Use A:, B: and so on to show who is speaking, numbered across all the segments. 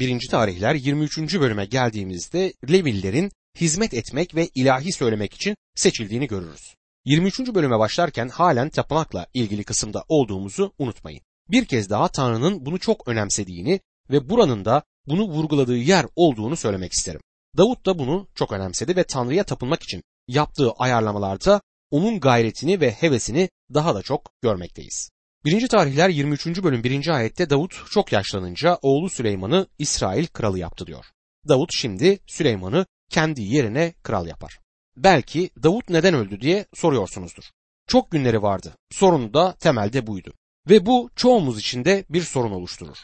A: 1. tarihler 23. bölüme geldiğimizde Levillerin hizmet etmek ve ilahi söylemek için seçildiğini görürüz. 23. bölüme başlarken halen tapınakla ilgili kısımda olduğumuzu unutmayın. Bir kez daha Tanrı'nın bunu çok önemsediğini ve buranın da bunu vurguladığı yer olduğunu söylemek isterim. Davut da bunu çok önemsedi ve Tanrı'ya tapınmak için yaptığı ayarlamalarda onun gayretini ve hevesini daha da çok görmekteyiz. 1. tarihler 23. bölüm 1. ayette Davut çok yaşlanınca oğlu Süleyman'ı İsrail kralı yaptı diyor. Davut şimdi Süleyman'ı kendi yerine kral yapar. Belki Davut neden öldü diye soruyorsunuzdur. Çok günleri vardı. Sorun da temelde buydu. Ve bu çoğumuz için de bir sorun oluşturur.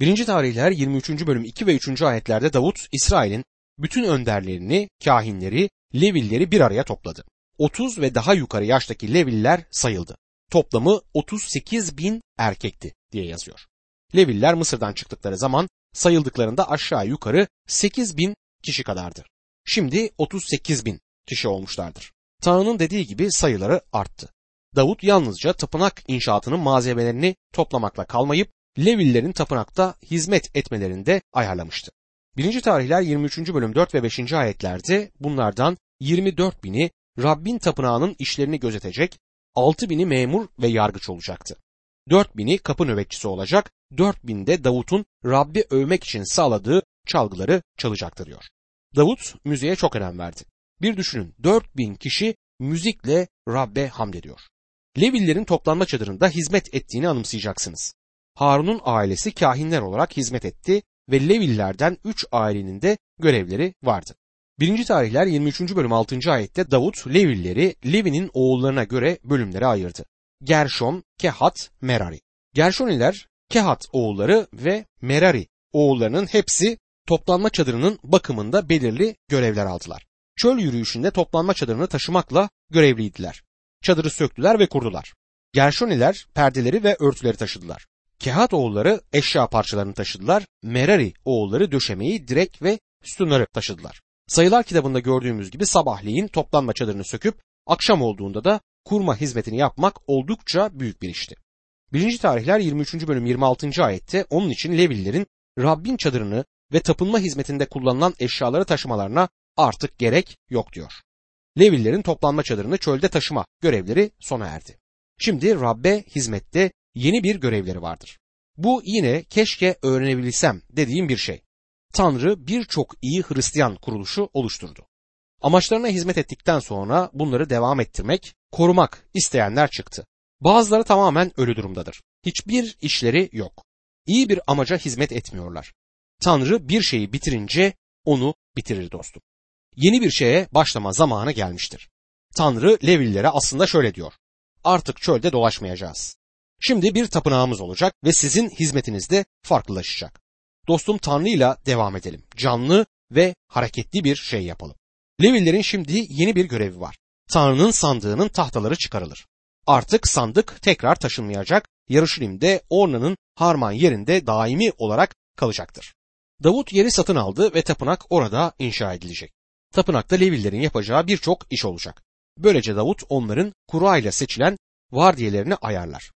A: 1. tarihler 23. bölüm 2 ve 3. ayetlerde Davut İsrail'in bütün önderlerini, kahinleri, Levilleri bir araya topladı. 30 ve daha yukarı yaştaki Leviller sayıldı. Toplamı 38 bin erkekti diye yazıyor. Leviller Mısır'dan çıktıkları zaman sayıldıklarında aşağı yukarı 8 bin kişi kadardı. Şimdi 38 bin kişi olmuşlardır. Tanrı'nın dediği gibi sayıları arttı. Davut yalnızca tapınak inşaatının malzemelerini toplamakla kalmayıp Levillerin tapınakta hizmet etmelerinde ayarlamıştı. 1. tarihler 23. bölüm 4 ve 5. ayetlerde bunlardan 24 bini Rabbin tapınağının işlerini gözetecek, 6 bini memur ve yargıç olacaktı. 4 bini kapı nöbetçisi olacak, 4 bin de Davut'un Rabbi övmek için sağladığı çalgıları çalacaktı diyor. Davut müziğe çok önem verdi. Bir düşünün 4 bin kişi müzikle Rabbe hamd ediyor. Levillerin toplanma çadırında hizmet ettiğini anımsayacaksınız. Harun'un ailesi kahinler olarak hizmet etti ve Levillerden 3 ailenin de görevleri vardı. 1. tarihler 23. bölüm 6. ayette Davut Levilleri Levi'nin oğullarına göre bölümlere ayırdı. Gershon, Kehat, Merari. Gershoniler, Kehat oğulları ve Merari oğullarının hepsi toplanma çadırının bakımında belirli görevler aldılar. Çöl yürüyüşünde toplanma çadırını taşımakla görevliydiler. Çadırı söktüler ve kurdular. Gershoniler perdeleri ve örtüleri taşıdılar. Kehat oğulları eşya parçalarını taşıdılar. Merari oğulları döşemeyi, direk ve sütunları taşıdılar. Sayılar kitabında gördüğümüz gibi sabahleyin toplanma çadırını söküp akşam olduğunda da kurma hizmetini yapmak oldukça büyük bir işti. 1. tarihler 23. bölüm 26. ayette onun için Levillerin Rabbin çadırını ve tapınma hizmetinde kullanılan eşyaları taşımalarına artık gerek yok diyor. Levillerin toplanma çadırını çölde taşıma görevleri sona erdi. Şimdi Rabbe hizmette yeni bir görevleri vardır. Bu yine keşke öğrenebilsem dediğim bir şey. Tanrı birçok iyi Hristiyan kuruluşu oluşturdu. Amaçlarına hizmet ettikten sonra bunları devam ettirmek, korumak isteyenler çıktı. Bazıları tamamen ölü durumdadır. Hiçbir işleri yok. İyi bir amaca hizmet etmiyorlar. Tanrı bir şeyi bitirince onu bitirir dostum. Yeni bir şeye başlama zamanı gelmiştir. Tanrı Levillere aslında şöyle diyor. Artık çölde dolaşmayacağız. Şimdi bir tapınağımız olacak ve sizin hizmetinizde farklılaşacak. Dostum Tanrı'yla devam edelim. Canlı ve hareketli bir şey yapalım. Levillerin şimdi yeni bir görevi var. Tanrı'nın sandığının tahtaları çıkarılır. Artık sandık tekrar taşınmayacak. Yarışilim'de Orna'nın harman yerinde daimi olarak kalacaktır. Davut yeri satın aldı ve tapınak orada inşa edilecek. Tapınakta Levillerin yapacağı birçok iş olacak. Böylece Davut onların kurayla seçilen vardiyelerini ayarlar.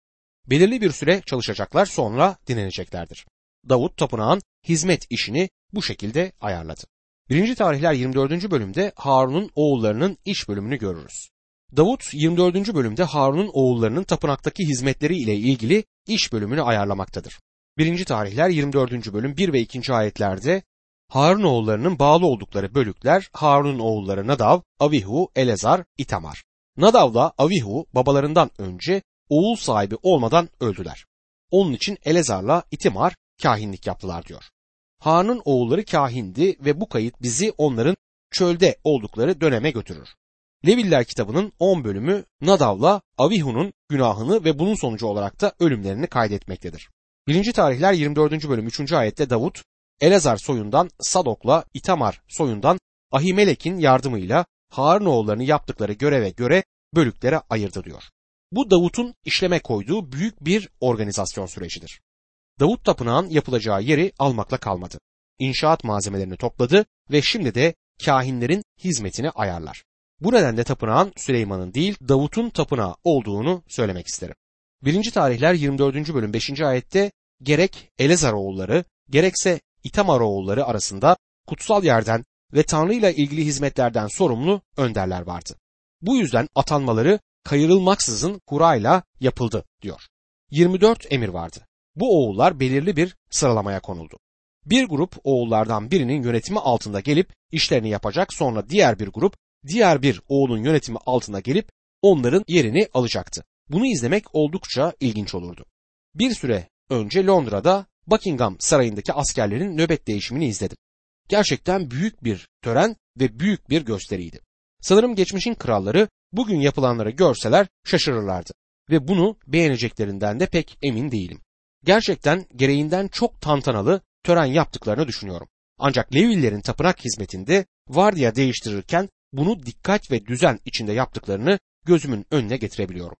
A: Belirli bir süre çalışacaklar sonra dinleneceklerdir. Davut tapınağın hizmet işini bu şekilde ayarladı. 1. tarihler 24. bölümde Harun'un oğullarının iş bölümünü görürüz. Davut 24. bölümde Harun'un oğullarının tapınaktaki hizmetleri ile ilgili iş bölümünü ayarlamaktadır. 1. tarihler 24. bölüm 1 ve 2. ayetlerde Harun oğullarının bağlı oldukları bölükler Harun'un oğulları Nadav, Avihu, Elezar, İtamar. Nadav'la Avihu babalarından önce oğul sahibi olmadan öldüler. Onun için Elezar'la İtimar kahinlik yaptılar diyor. Harun'un oğulları kahindi ve bu kayıt bizi onların çölde oldukları döneme götürür. Leviller kitabının 10 bölümü Nadav'la Avihu'nun günahını ve bunun sonucu olarak da ölümlerini kaydetmektedir. 1. tarihler 24. bölüm 3. ayette Davut, Elazar soyundan Sadok'la İtamar soyundan Ahimelek'in yardımıyla Harun oğullarını yaptıkları göreve göre bölüklere ayırdı diyor. Bu Davut'un işleme koyduğu büyük bir organizasyon sürecidir. Davut tapınağın yapılacağı yeri almakla kalmadı. İnşaat malzemelerini topladı ve şimdi de kahinlerin hizmetini ayarlar. Bu nedenle tapınağın Süleyman'ın değil Davut'un tapınağı olduğunu söylemek isterim. 1. tarihler 24. bölüm 5. ayette gerek Elezar oğulları gerekse İtamar oğulları arasında kutsal yerden ve Tanrı ile ilgili hizmetlerden sorumlu önderler vardı. Bu yüzden atanmaları kayırılmaksızın kurayla yapıldı diyor. 24 emir vardı. Bu oğullar belirli bir sıralamaya konuldu. Bir grup oğullardan birinin yönetimi altında gelip işlerini yapacak sonra diğer bir grup diğer bir oğulun yönetimi altına gelip onların yerini alacaktı. Bunu izlemek oldukça ilginç olurdu. Bir süre önce Londra'da Buckingham Sarayı'ndaki askerlerin nöbet değişimini izledim. Gerçekten büyük bir tören ve büyük bir gösteriydi. Sanırım geçmişin kralları bugün yapılanları görseler şaşırırlardı ve bunu beğeneceklerinden de pek emin değilim. Gerçekten gereğinden çok tantanalı tören yaptıklarını düşünüyorum. Ancak Levillerin tapınak hizmetinde vardiya değiştirirken bunu dikkat ve düzen içinde yaptıklarını gözümün önüne getirebiliyorum.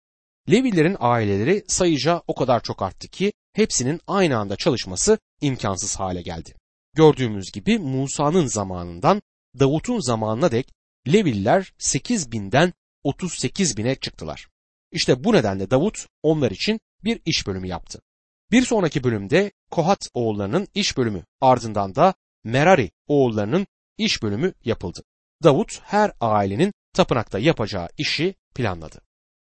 A: Levillerin aileleri sayıca o kadar çok arttı ki hepsinin aynı anda çalışması imkansız hale geldi. Gördüğümüz gibi Musa'nın zamanından Davut'un zamanına dek Leviller 8 binden 38 bine çıktılar. İşte bu nedenle Davut onlar için bir iş bölümü yaptı. Bir sonraki bölümde Kohat oğullarının iş bölümü ardından da Merari oğullarının iş bölümü yapıldı. Davut her ailenin tapınakta yapacağı işi planladı.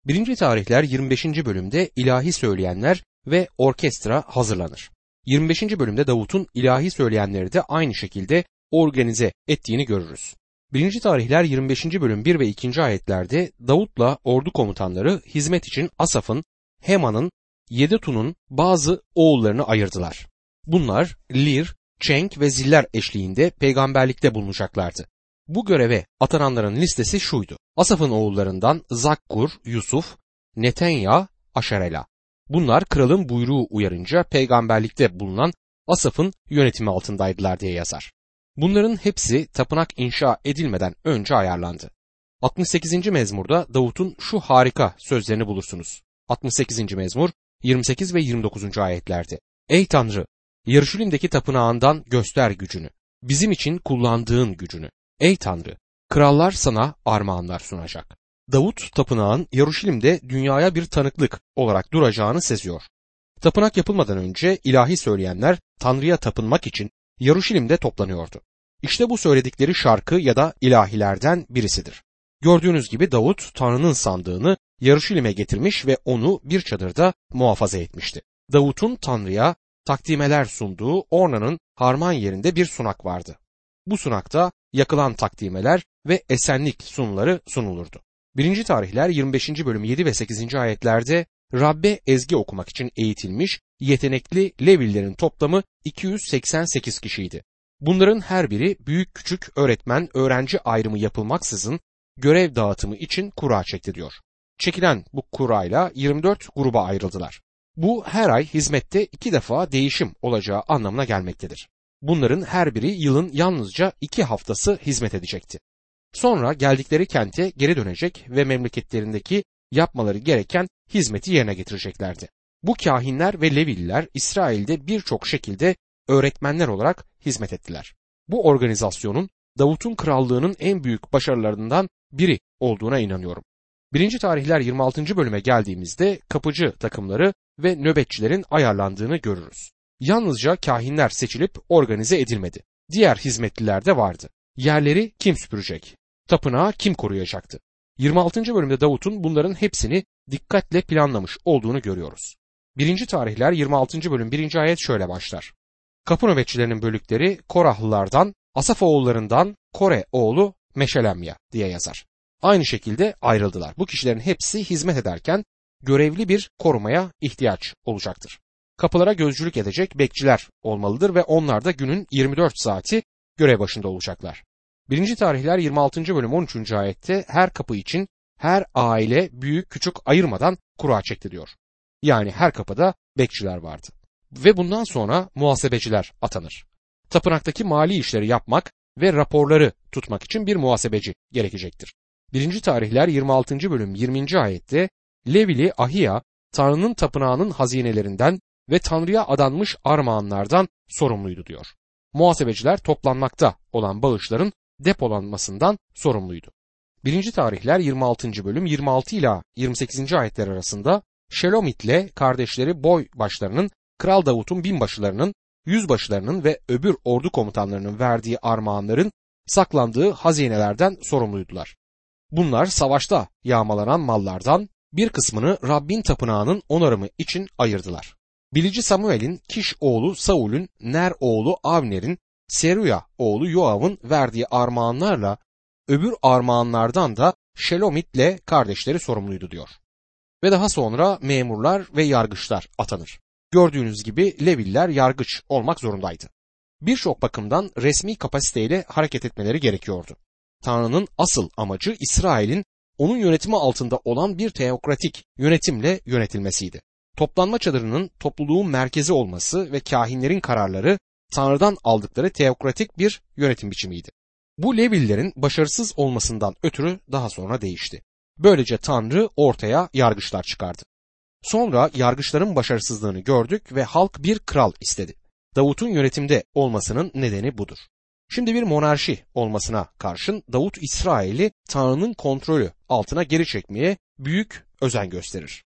A: 1. tarihler 25. bölümde ilahi söyleyenler ve orkestra hazırlanır. 25. bölümde Davut'un ilahi söyleyenleri de aynı şekilde organize ettiğini görürüz. 1. tarihler 25. bölüm 1 ve 2. ayetlerde Davut'la ordu komutanları hizmet için Asaf'ın, Heman'ın, Yedetun'un bazı oğullarını ayırdılar. Bunlar Lir, Çenk ve Ziller eşliğinde peygamberlikte bulunacaklardı. Bu göreve atananların listesi şuydu. Asaf'ın oğullarından Zakkur, Yusuf, Netenya, Aşarela. Bunlar kralın buyruğu uyarınca peygamberlikte bulunan Asaf'ın yönetimi altındaydılar diye yazar. Bunların hepsi tapınak inşa edilmeden önce ayarlandı. 68. mezmurda Davut'un şu harika sözlerini bulursunuz. 68. mezmur 28 ve 29. ayetlerde. Ey Tanrı! Yarışülim'deki tapınağından göster gücünü. Bizim için kullandığın gücünü. Ey Tanrı! Krallar sana armağanlar sunacak. Davut tapınağın Yaruşilim'de dünyaya bir tanıklık olarak duracağını seziyor. Tapınak yapılmadan önce ilahi söyleyenler Tanrı'ya tapınmak için Yaruşilim'de toplanıyordu. İşte bu söyledikleri şarkı ya da ilahilerden birisidir. Gördüğünüz gibi Davut Tanrı'nın sandığını Yaruşilim'e getirmiş ve onu bir çadırda muhafaza etmişti. Davut'un Tanrı'ya takdimeler sunduğu Orna'nın harman yerinde bir sunak vardı. Bu sunakta yakılan takdimeler ve esenlik sunuları sunulurdu. 1. tarihler 25. bölüm 7 ve 8. ayetlerde Rabbe ezgi okumak için eğitilmiş yetenekli Levillerin toplamı 288 kişiydi. Bunların her biri büyük küçük öğretmen öğrenci ayrımı yapılmaksızın görev dağıtımı için kura çekti diyor. Çekilen bu kurayla 24 gruba ayrıldılar. Bu her ay hizmette iki defa değişim olacağı anlamına gelmektedir. Bunların her biri yılın yalnızca iki haftası hizmet edecekti. Sonra geldikleri kente geri dönecek ve memleketlerindeki yapmaları gereken hizmeti yerine getireceklerdi. Bu kahinler ve Levililer İsrail'de birçok şekilde öğretmenler olarak hizmet ettiler. Bu organizasyonun Davut'un krallığının en büyük başarılarından biri olduğuna inanıyorum. 1. tarihler 26. bölüme geldiğimizde kapıcı takımları ve nöbetçilerin ayarlandığını görürüz. Yalnızca kahinler seçilip organize edilmedi. Diğer hizmetliler de vardı. Yerleri kim süpürecek? Tapınağı kim koruyacaktı? 26. bölümde Davut'un bunların hepsini dikkatle planlamış olduğunu görüyoruz. 1. tarihler 26. bölüm 1. ayet şöyle başlar. Kapı nöbetçilerinin bölükleri Korahlılardan, Asaf oğullarından Kore oğlu Meşelemya diye yazar. Aynı şekilde ayrıldılar. Bu kişilerin hepsi hizmet ederken görevli bir korumaya ihtiyaç olacaktır. Kapılara gözcülük edecek bekçiler olmalıdır ve onlar da günün 24 saati görev başında olacaklar. 1. tarihler 26. bölüm 13. ayette her kapı için her aile büyük küçük ayırmadan kura çekti diyor. Yani her kapıda bekçiler vardı. Ve bundan sonra muhasebeciler atanır. Tapınaktaki mali işleri yapmak ve raporları tutmak için bir muhasebeci gerekecektir. 1. tarihler 26. bölüm 20. ayette Levili Ahiya Tanrı'nın tapınağının hazinelerinden ve Tanrı'ya adanmış armağanlardan sorumluydu diyor. Muhasebeciler toplanmakta olan bağışların depolanmasından sorumluydu. 1. tarihler 26. bölüm 26 ila 28. ayetler arasında Şelomit ile kardeşleri boy başlarının Kral Davut'un binbaşılarının yüzbaşılarının ve öbür ordu komutanlarının verdiği armağanların saklandığı hazinelerden sorumluydular. Bunlar savaşta yağmalanan mallardan bir kısmını Rabbin tapınağının onarımı için ayırdılar. Bilici Samuel'in Kiş oğlu Saul'ün Ner oğlu Avner'in Seruya oğlu Yoav'ın verdiği armağanlarla öbür armağanlardan da Şelomit'le kardeşleri sorumluydu diyor. Ve daha sonra memurlar ve yargıçlar atanır. Gördüğünüz gibi Leviller yargıç olmak zorundaydı. Birçok bakımdan resmi kapasiteyle hareket etmeleri gerekiyordu. Tanrı'nın asıl amacı İsrail'in onun yönetimi altında olan bir teokratik yönetimle yönetilmesiydi. Toplanma çadırının topluluğun merkezi olması ve kahinlerin kararları Tanrı'dan aldıkları teokratik bir yönetim biçimiydi. Bu Levillerin başarısız olmasından ötürü daha sonra değişti. Böylece Tanrı ortaya yargıçlar çıkardı. Sonra yargıçların başarısızlığını gördük ve halk bir kral istedi. Davut'un yönetimde olmasının nedeni budur. Şimdi bir monarşi olmasına karşın Davut İsrail'i Tanrı'nın kontrolü altına geri çekmeye büyük özen gösterir.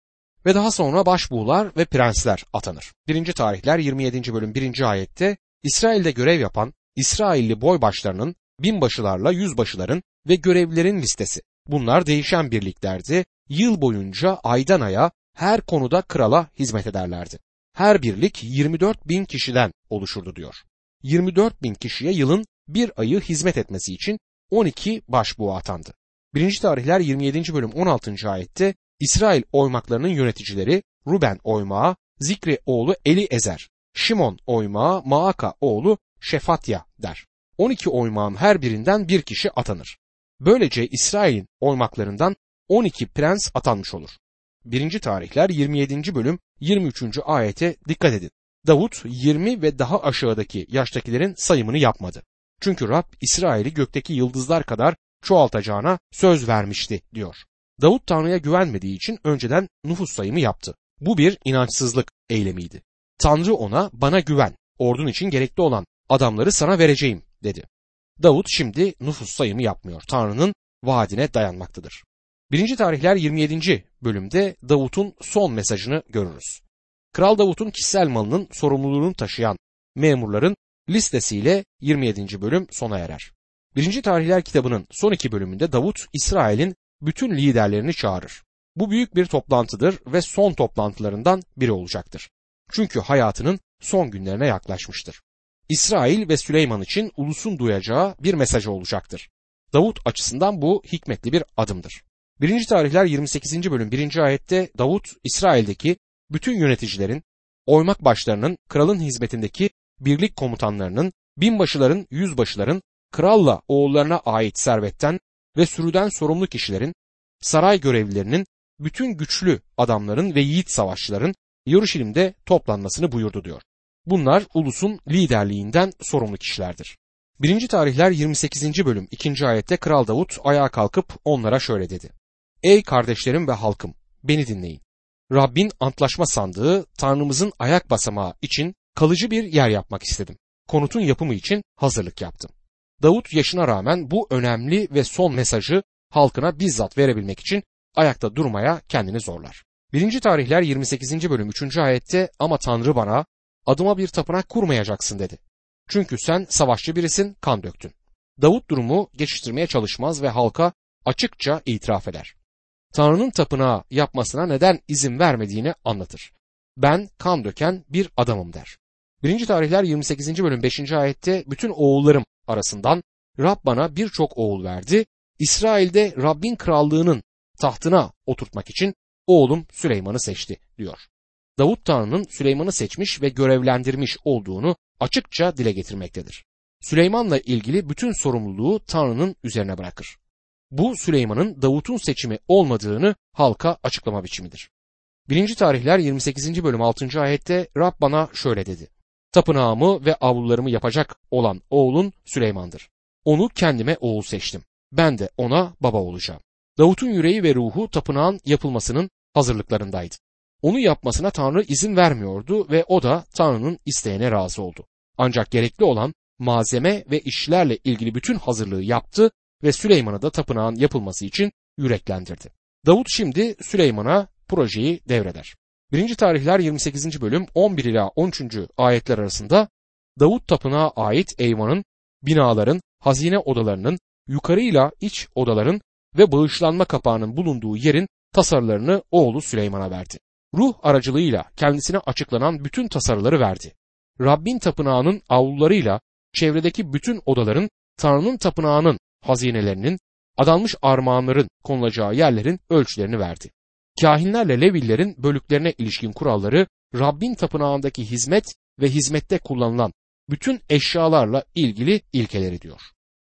A: Ve daha sonra başbuğlar ve prensler atanır. 1. tarihler 27. bölüm 1. ayette İsrail'de görev yapan İsrailli boybaşlarının binbaşılarla yüzbaşıların ve görevlilerin listesi. Bunlar değişen birliklerdi. Yıl boyunca aydan aya her konuda krala hizmet ederlerdi. Her birlik 24 bin kişiden oluşurdu diyor. 24 bin kişiye yılın bir ayı hizmet etmesi için 12 başbuğ atandı. 1. tarihler 27. bölüm 16. ayette İsrail oymaklarının yöneticileri Ruben oymağı, Zikri oğlu Eli Ezer, Şimon oymağı, Maaka oğlu Şefatya der. 12 oymağın her birinden bir kişi atanır. Böylece İsrail'in oymaklarından 12 prens atanmış olur. 1. tarihler 27. bölüm 23. ayete dikkat edin. Davut 20 ve daha aşağıdaki yaştakilerin sayımını yapmadı. Çünkü Rab İsrail'i gökteki yıldızlar kadar çoğaltacağına söz vermişti diyor. Davut Tanrı'ya güvenmediği için önceden nüfus sayımı yaptı. Bu bir inançsızlık eylemiydi. Tanrı ona bana güven, ordun için gerekli olan adamları sana vereceğim dedi. Davut şimdi nüfus sayımı yapmıyor. Tanrı'nın vaadine dayanmaktadır. 1. tarihler 27. bölümde Davut'un son mesajını görürüz. Kral Davut'un kişisel malının sorumluluğunu taşıyan memurların listesiyle 27. bölüm sona erer. 1. tarihler kitabının son iki bölümünde Davut İsrail'in bütün liderlerini çağırır. Bu büyük bir toplantıdır ve son toplantılarından biri olacaktır. Çünkü hayatının son günlerine yaklaşmıştır. İsrail ve Süleyman için ulusun duyacağı bir mesajı olacaktır. Davut açısından bu hikmetli bir adımdır. 1. tarihler 28. bölüm 1. ayette Davut İsrail'deki bütün yöneticilerin, oymak başlarının, kralın hizmetindeki birlik komutanlarının, binbaşıların, yüzbaşıların, kralla oğullarına ait servetten ve sürüden sorumlu kişilerin, saray görevlilerinin, bütün güçlü adamların ve yiğit savaşçıların Yeruşalim'de toplanmasını buyurdu diyor. Bunlar ulusun liderliğinden sorumlu kişilerdir. 1. tarihler 28. bölüm 2. ayette Kral Davut ayağa kalkıp onlara şöyle dedi. Ey kardeşlerim ve halkım beni dinleyin. Rabbin antlaşma sandığı Tanrımızın ayak basamağı için kalıcı bir yer yapmak istedim. Konutun yapımı için hazırlık yaptım. Davut yaşına rağmen bu önemli ve son mesajı halkına bizzat verebilmek için ayakta durmaya kendini zorlar. 1. tarihler 28. bölüm 3. ayette ama Tanrı bana adıma bir tapınak kurmayacaksın dedi. Çünkü sen savaşçı birisin, kan döktün. Davut durumu geçiştirmeye çalışmaz ve halka açıkça itiraf eder. Tanrı'nın tapınağı yapmasına neden izin vermediğini anlatır. Ben kan döken bir adamım der. 1. tarihler 28. bölüm 5. ayette bütün oğullarım arasından Rab bana birçok oğul verdi. İsrail'de Rabbin krallığının tahtına oturtmak için oğlum Süleyman'ı seçti diyor. Davut Tanrı'nın Süleyman'ı seçmiş ve görevlendirmiş olduğunu açıkça dile getirmektedir. Süleyman'la ilgili bütün sorumluluğu Tanrı'nın üzerine bırakır. Bu Süleyman'ın Davut'un seçimi olmadığını halka açıklama biçimidir. 1. tarihler 28. bölüm 6. ayette Rab bana şöyle dedi. Tapınağımı ve avlularımı yapacak olan oğlun Süleyman'dır. Onu kendime oğul seçtim. Ben de ona baba olacağım. Davut'un yüreği ve ruhu tapınağın yapılmasının hazırlıklarındaydı. Onu yapmasına Tanrı izin vermiyordu ve o da Tanrı'nın isteğine razı oldu. Ancak gerekli olan malzeme ve işlerle ilgili bütün hazırlığı yaptı ve Süleyman'ı da tapınağın yapılması için yüreklendirdi. Davut şimdi Süleyman'a projeyi devreder. 1. tarihler 28. bölüm 11 ila 13. ayetler arasında Davut tapınağa ait eyvanın, binaların, hazine odalarının, yukarıyla iç odaların ve bağışlanma kapağının bulunduğu yerin tasarılarını oğlu Süleyman'a verdi. Ruh aracılığıyla kendisine açıklanan bütün tasarıları verdi. Rabbin tapınağının avlularıyla çevredeki bütün odaların Tanrı'nın tapınağının hazinelerinin, adanmış armağanların konulacağı yerlerin ölçülerini verdi. Kahinlerle Levillerin bölüklerine ilişkin kuralları Rabbin tapınağındaki hizmet ve hizmette kullanılan bütün eşyalarla ilgili ilkeleri diyor.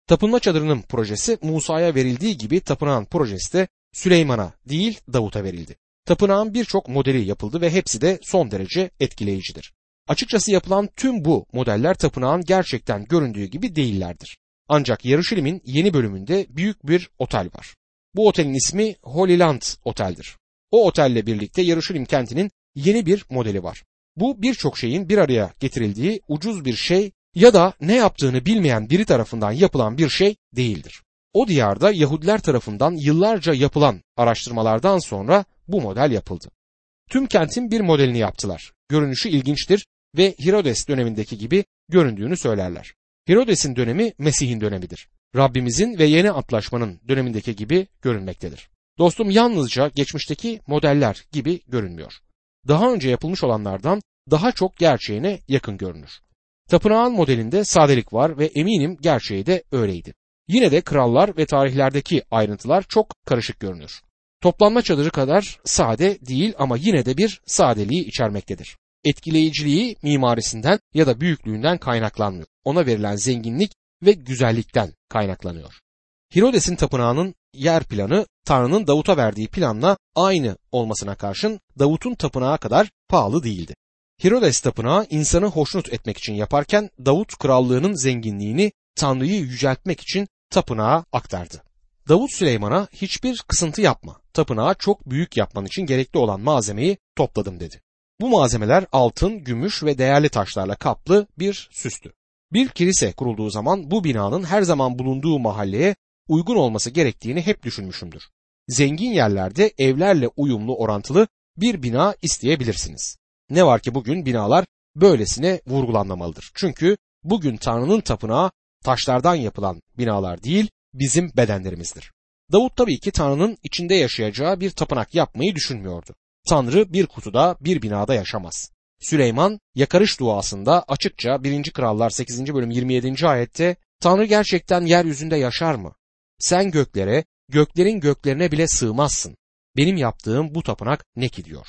A: Tapınma çadırının projesi Musa'ya verildiği gibi tapınağın projesi de Süleyman'a değil Davut'a verildi. Tapınağın birçok modeli yapıldı ve hepsi de son derece etkileyicidir. Açıkçası yapılan tüm bu modeller tapınağın gerçekten göründüğü gibi değillerdir. Ancak Yarışilim'in yeni bölümünde büyük bir otel var. Bu otelin ismi Holy Land Otel'dir. O otelle birlikte Yarışilim kentinin yeni bir modeli var. Bu birçok şeyin bir araya getirildiği ucuz bir şey ya da ne yaptığını bilmeyen biri tarafından yapılan bir şey değildir. O diyarda Yahudiler tarafından yıllarca yapılan araştırmalardan sonra bu model yapıldı. Tüm kentin bir modelini yaptılar. Görünüşü ilginçtir ve Herodes dönemindeki gibi göründüğünü söylerler. Herodes'in dönemi Mesih'in dönemidir. Rabbimizin ve yeni antlaşmanın dönemindeki gibi görünmektedir. Dostum yalnızca geçmişteki modeller gibi görünmüyor. Daha önce yapılmış olanlardan daha çok gerçeğine yakın görünür. Tapınağın modelinde sadelik var ve eminim gerçeği de öyleydi. Yine de krallar ve tarihlerdeki ayrıntılar çok karışık görünür. Toplanma çadırı kadar sade değil ama yine de bir sadeliği içermektedir. Etkileyiciliği mimarisinden ya da büyüklüğünden kaynaklanmıyor. Ona verilen zenginlik ve güzellikten kaynaklanıyor. Herodes'in tapınağının yer planı Tanrı'nın Davut'a verdiği planla aynı olmasına karşın Davut'un tapınağı kadar pahalı değildi. Herodes tapınağı insanı hoşnut etmek için yaparken Davut krallığının zenginliğini Tanrı'yı yüceltmek için tapınağa aktardı. Davut Süleyman'a hiçbir kısıntı yapma. Tapınağı çok büyük yapman için gerekli olan malzemeyi topladım dedi. Bu malzemeler altın, gümüş ve değerli taşlarla kaplı bir süstü. Bir kilise kurulduğu zaman bu binanın her zaman bulunduğu mahalleye uygun olması gerektiğini hep düşünmüşümdür. Zengin yerlerde evlerle uyumlu orantılı bir bina isteyebilirsiniz. Ne var ki bugün binalar böylesine vurgulanmamalıdır. Çünkü bugün Tanrı'nın tapınağı taşlardan yapılan binalar değil, bizim bedenlerimizdir. Davut tabii ki Tanrı'nın içinde yaşayacağı bir tapınak yapmayı düşünmüyordu. Tanrı bir kutuda, bir binada yaşamaz. Süleyman yakarış duasında açıkça 1. Krallar 8. bölüm 27. ayette Tanrı gerçekten yeryüzünde yaşar mı? Sen göklere, göklerin göklerine bile sığmazsın. Benim yaptığım bu tapınak ne ki diyor.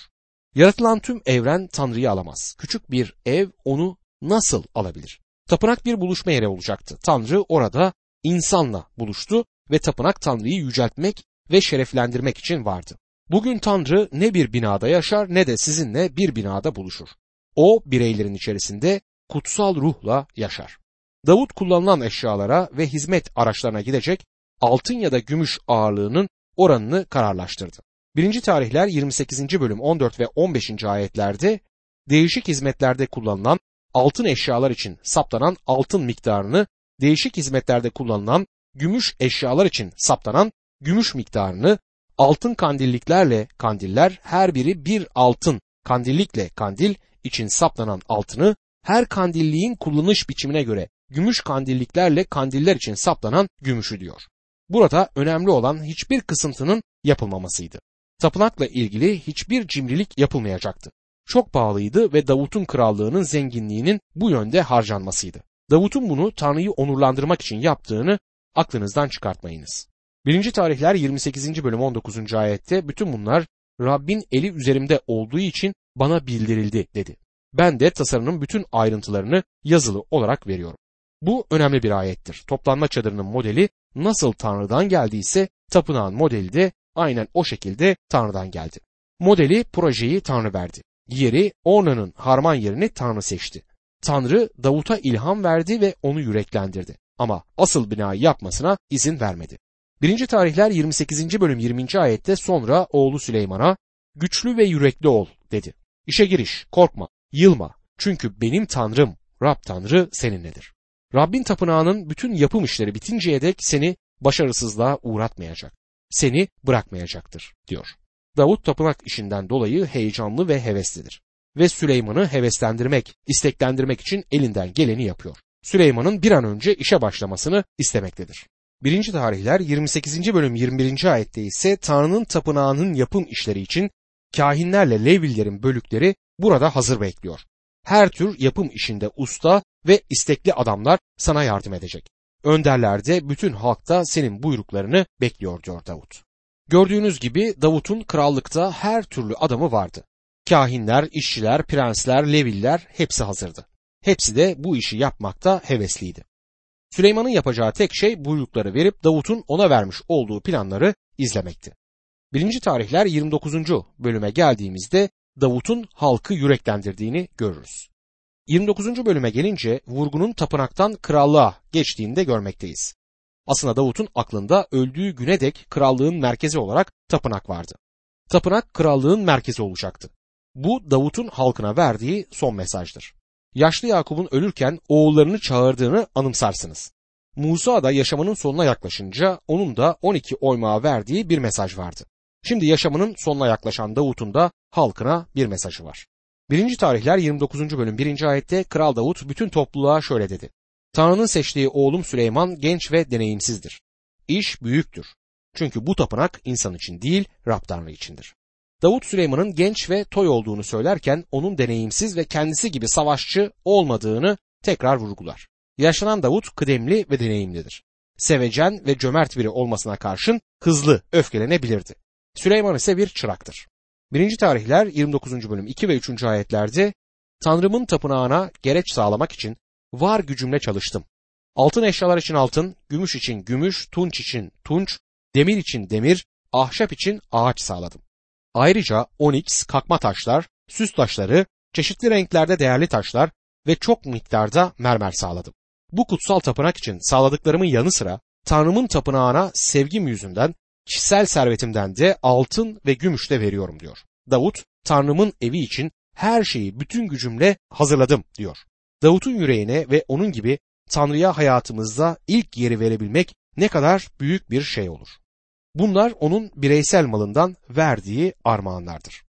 A: Yaratılan tüm evren Tanrı'yı alamaz. Küçük bir ev onu nasıl alabilir? Tapınak bir buluşma yeri olacaktı. Tanrı orada insanla buluştu ve tapınak Tanrı'yı yüceltmek ve şereflendirmek için vardı. Bugün Tanrı ne bir binada yaşar ne de sizinle bir binada buluşur. O bireylerin içerisinde kutsal ruhla yaşar. Davut kullanılan eşyalara ve hizmet araçlarına gidecek altın ya da gümüş ağırlığının oranını kararlaştırdı. 1. tarihler 28. bölüm 14 ve 15. ayetlerde değişik hizmetlerde kullanılan altın eşyalar için saptanan altın miktarını, değişik hizmetlerde kullanılan gümüş eşyalar için saptanan gümüş miktarını, altın kandilliklerle kandiller her biri bir altın kandillikle kandil için saptanan altını, her kandilliğin kullanış biçimine göre gümüş kandilliklerle kandiller için saplanan gümüşü diyor. Burada önemli olan hiçbir kısıntının yapılmamasıydı. Tapınakla ilgili hiçbir cimrilik yapılmayacaktı. Çok pahalıydı ve Davut'un krallığının zenginliğinin bu yönde harcanmasıydı. Davut'un bunu Tanrı'yı onurlandırmak için yaptığını aklınızdan çıkartmayınız. 1. tarihler 28. bölüm 19. ayette bütün bunlar Rabbin eli üzerimde olduğu için bana bildirildi dedi. Ben de tasarının bütün ayrıntılarını yazılı olarak veriyorum. Bu önemli bir ayettir. Toplanma çadırının modeli nasıl Tanrı'dan geldiyse tapınağın modeli de aynen o şekilde Tanrı'dan geldi. Modeli projeyi Tanrı verdi. Yeri Orna'nın harman yerini Tanrı seçti. Tanrı Davut'a ilham verdi ve onu yüreklendirdi. Ama asıl binayı yapmasına izin vermedi. 1. tarihler 28. bölüm 20. ayette sonra oğlu Süleyman'a güçlü ve yürekli ol dedi. İşe giriş, korkma, yılma. Çünkü benim Tanrım, Rab Tanrı seninledir. Rabbin tapınağının bütün yapım işleri bitinceye dek seni başarısızlığa uğratmayacak. Seni bırakmayacaktır diyor. Davut tapınak işinden dolayı heyecanlı ve heveslidir. ve Süleyman'ı heveslendirmek, isteklendirmek için elinden geleni yapıyor. Süleyman'ın bir an önce işe başlamasını istemektedir. 1. tarihler 28. bölüm 21. ayette ise Tanrı'nın tapınağının yapım işleri için kahinlerle Levillerin bölükleri burada hazır bekliyor. Her tür yapım işinde usta ve istekli adamlar sana yardım edecek. Önderler de bütün halkta senin buyruklarını bekliyor diyor Davut. Gördüğünüz gibi Davut'un krallıkta her türlü adamı vardı. Kahinler, işçiler, prensler, leviller hepsi hazırdı. Hepsi de bu işi yapmakta hevesliydi. Süleyman'ın yapacağı tek şey buyrukları verip Davut'un ona vermiş olduğu planları izlemekti. 1. tarihler 29. bölüme geldiğimizde Davut'un halkı yüreklendirdiğini görürüz. 29. bölüme gelince vurgunun tapınaktan krallığa geçtiğini de görmekteyiz. Aslında Davut'un aklında öldüğü güne dek krallığın merkezi olarak tapınak vardı. Tapınak krallığın merkezi olacaktı. Bu Davut'un halkına verdiği son mesajdır. Yaşlı Yakup'un ölürken oğullarını çağırdığını anımsarsınız. Musa da yaşamının sonuna yaklaşınca onun da 12 oymağa verdiği bir mesaj vardı. Şimdi yaşamının sonuna yaklaşan Davut'un da halkına bir mesajı var. 1. tarihler 29. bölüm 1. ayette Kral Davut bütün topluluğa şöyle dedi. Tanrı'nın seçtiği oğlum Süleyman genç ve deneyimsizdir. İş büyüktür. Çünkü bu tapınak insan için değil Rab Tanrı içindir. Davut Süleyman'ın genç ve toy olduğunu söylerken onun deneyimsiz ve kendisi gibi savaşçı olmadığını tekrar vurgular. Yaşanan Davut kıdemli ve deneyimlidir. Sevecen ve cömert biri olmasına karşın hızlı öfkelenebilirdi. Süleyman ise bir çıraktır. 1. tarihler 29. bölüm 2 ve 3. ayetlerde Tanrımın tapınağına gereç sağlamak için var gücümle çalıştım. Altın eşyalar için altın, gümüş için gümüş, tunç için tunç, demir için demir, ahşap için ağaç sağladım. Ayrıca oniks, kakma taşlar, süs taşları, çeşitli renklerde değerli taşlar ve çok miktarda mermer sağladım. Bu kutsal tapınak için sağladıklarımın yanı sıra Tanrımın tapınağına sevgim yüzünden kişisel servetimden de altın ve gümüş de veriyorum diyor. Davut Tanrımın evi için her şeyi bütün gücümle hazırladım diyor. Davut'un yüreğine ve onun gibi Tanrı'ya hayatımızda ilk yeri verebilmek ne kadar büyük bir şey olur. Bunlar onun bireysel malından verdiği armağanlardır.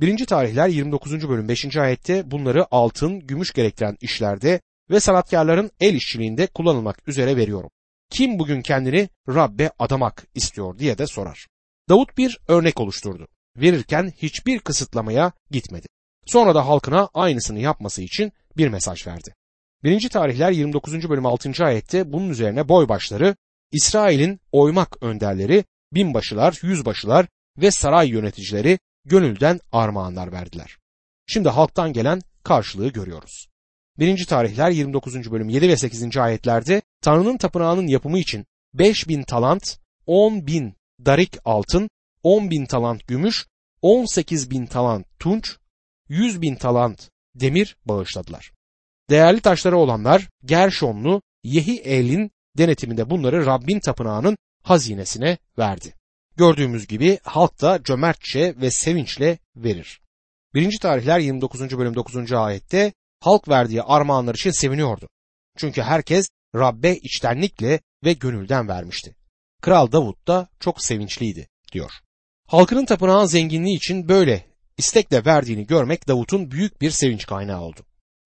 A: 1. tarihler 29. bölüm 5. ayette bunları altın, gümüş gerektiren işlerde ve sanatkarların el işçiliğinde kullanılmak üzere veriyorum. Kim bugün kendini Rabbe adamak istiyor diye de sorar. Davut bir örnek oluşturdu. Verirken hiçbir kısıtlamaya gitmedi. Sonra da halkına aynısını yapması için bir mesaj verdi. 1. tarihler 29. bölüm 6. ayette bunun üzerine boybaşları, İsrail'in oymak önderleri, binbaşılar, yüzbaşılar ve saray yöneticileri gönülden armağanlar verdiler. Şimdi halktan gelen karşılığı görüyoruz. 1. tarihler 29. bölüm 7 ve 8. ayetlerde Tanrı'nın tapınağının yapımı için 5 bin talant, 10 bin darik altın, 10 bin talant gümüş, 18 bin talant tunç, 100 bin talant demir bağışladılar. Değerli taşları olanlar Gerşonlu Yehiel'in denetiminde bunları Rabbin tapınağının hazinesine verdi. Gördüğümüz gibi halk da cömertçe ve sevinçle verir. 1. tarihler 29. bölüm 9. ayette halk verdiği armağanlar için seviniyordu. Çünkü herkes Rabbe içtenlikle ve gönülden vermişti. Kral Davut da çok sevinçliydi diyor. Halkının tapınağın zenginliği için böyle istekle verdiğini görmek Davut'un büyük bir sevinç kaynağı oldu.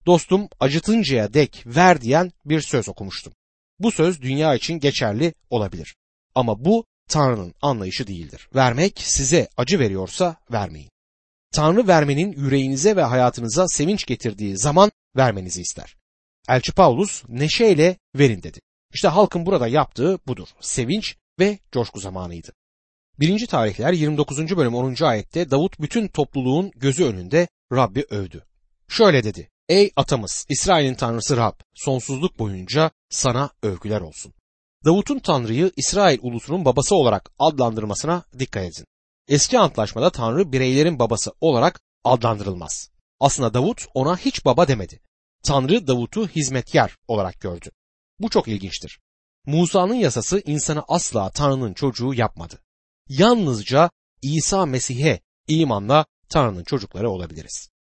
A: Dostum acıtıncaya dek ver diyen bir söz okumuştum. Bu söz dünya için geçerli olabilir. Ama bu Tanrı'nın anlayışı değildir. Vermek size acı veriyorsa vermeyin. Tanrı vermenin yüreğinize ve hayatınıza sevinç getirdiği zaman vermenizi ister. Elçi Paulus neşeyle verin dedi. İşte halkın burada yaptığı budur. Sevinç ve coşku zamanıydı. 1. tarihler 29. bölüm 10. ayette Davut bütün topluluğun gözü önünde Rabbi övdü. Şöyle dedi. Ey atamız İsrail'in tanrısı Rab sonsuzluk boyunca sana övgüler olsun. Davut'un Tanrı'yı İsrail ulusunun babası olarak adlandırmasına dikkat edin. Eski antlaşmada Tanrı bireylerin babası olarak adlandırılmaz. Aslında Davut ona hiç baba demedi. Tanrı Davut'u hizmetkar olarak gördü. Bu çok ilginçtir. Musa'nın yasası insanı asla Tanrı'nın çocuğu yapmadı. Yalnızca İsa Mesih'e imanla Tanrı'nın çocukları olabiliriz.